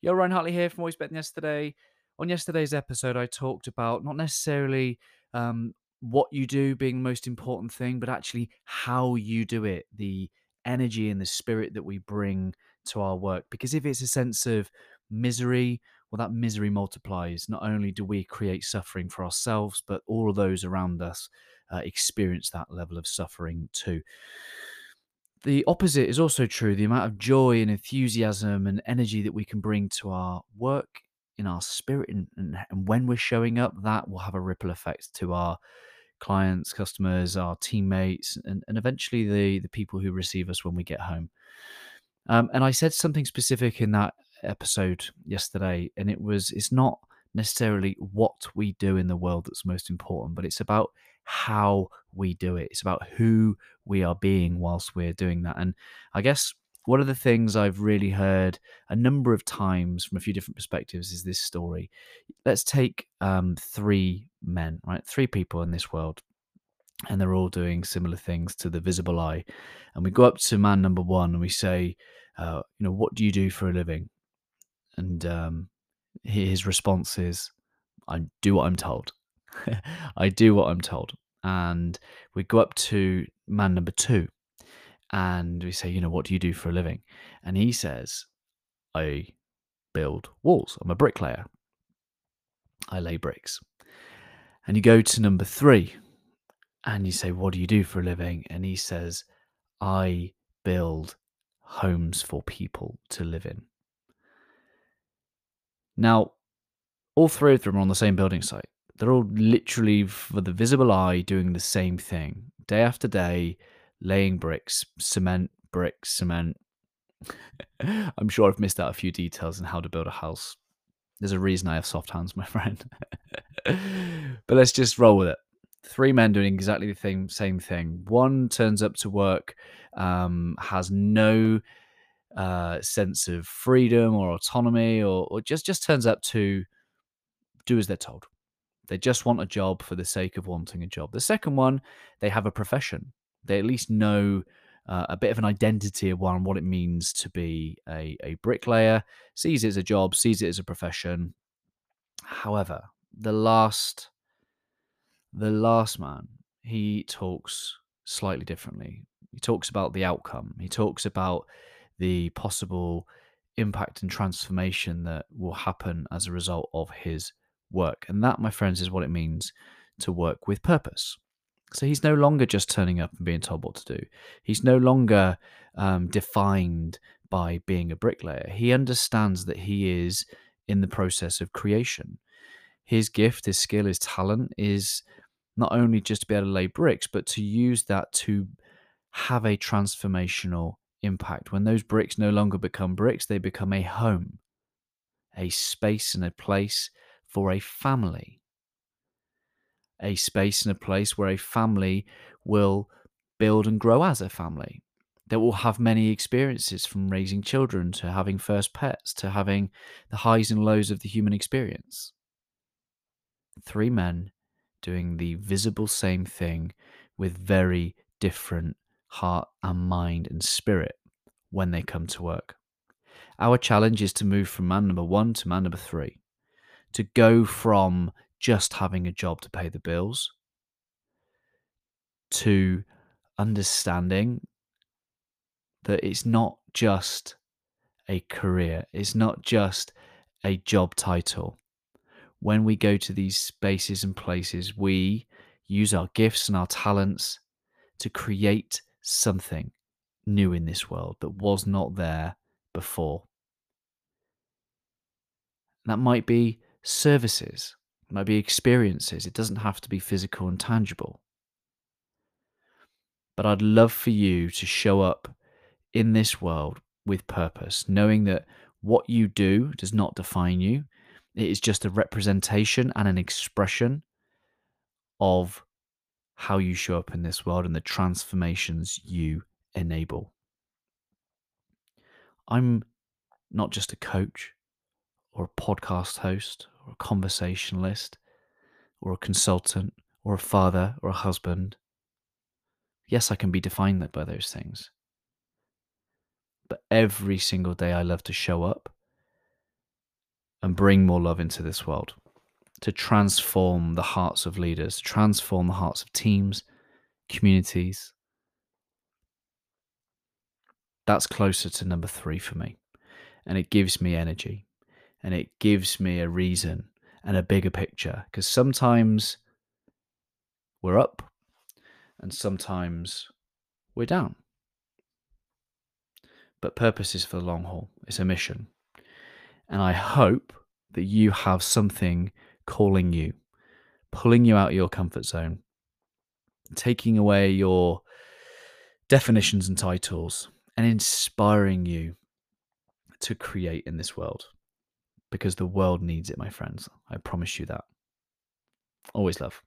Yo, Ryan Hartley here from Always Than Yesterday. On yesterday's episode, I talked about not necessarily um, what you do being the most important thing, but actually how you do it, the energy and the spirit that we bring to our work. Because if it's a sense of misery, well, that misery multiplies. Not only do we create suffering for ourselves, but all of those around us uh, experience that level of suffering too the opposite is also true. The amount of joy and enthusiasm and energy that we can bring to our work, in our spirit, and, and, and when we're showing up, that will have a ripple effect to our clients, customers, our teammates, and, and eventually the, the people who receive us when we get home. Um, and I said something specific in that episode yesterday, and it was it's not necessarily what we do in the world that's most important, but it's about how we do it. It's about who we are being whilst we're doing that. And I guess one of the things I've really heard a number of times from a few different perspectives is this story. Let's take um, three men, right? Three people in this world, and they're all doing similar things to the visible eye. And we go up to man number one and we say, uh, you know, what do you do for a living? And um, his response is, I do what I'm told. I do what I'm told. And we go up to man number two and we say, you know, what do you do for a living? And he says, I build walls. I'm a bricklayer. I lay bricks. And you go to number three and you say, what do you do for a living? And he says, I build homes for people to live in. Now, all three of them are on the same building site. They're all literally, for the visible eye, doing the same thing day after day, laying bricks, cement, bricks, cement. I'm sure I've missed out a few details on how to build a house. There's a reason I have soft hands, my friend. but let's just roll with it. Three men doing exactly the same same thing. One turns up to work, um, has no uh, sense of freedom or autonomy, or, or just just turns up to do as they're told. They just want a job for the sake of wanting a job. The second one, they have a profession. They at least know uh, a bit of an identity of one, what it means to be a, a bricklayer, sees it as a job, sees it as a profession. However, the last, the last man, he talks slightly differently. He talks about the outcome. He talks about the possible impact and transformation that will happen as a result of his work. And that, my friends, is what it means to work with purpose. So he's no longer just turning up and being told what to do. He's no longer um, defined by being a bricklayer. He understands that he is in the process of creation. His gift, his skill, his talent is not only just to be able to lay bricks, but to use that to have a transformational impact. When those bricks no longer become bricks, they become a home, a space and a place for a family. A space and a place where a family will build and grow as a family. That will have many experiences from raising children to having first pets to having the highs and lows of the human experience. Three men doing the visible same thing with very different heart and mind and spirit when they come to work. Our challenge is to move from man number one to man number three to go from just having a job to pay the bills to understanding that it's not just a career, it's not just a job title. When we go to these spaces and places, we use our gifts and our talents to create something new in this world that was not there before. That might be services, it might be experiences. It doesn't have to be physical and tangible. But I'd love for you to show up in this world with purpose, knowing that what you do does not define you. It is just a representation and an expression of how you show up in this world and the transformations you enable. I'm not just a coach or a podcast host or a conversationalist or a consultant or a father or a husband. Yes, I can be defined by those things. But every single day I love to show up and bring more love into this world, to transform the hearts of leaders, transform the hearts of teams, communities. That's closer to number three for me. And it gives me energy and it gives me a reason and a bigger picture because sometimes we're up and sometimes we're down. But purpose is for the long haul, it's a mission. And I hope that you have something calling you, pulling you out of your comfort zone, taking away your definitions and titles, and inspiring you to create in this world. Because the world needs it, my friends. I promise you that. Always love.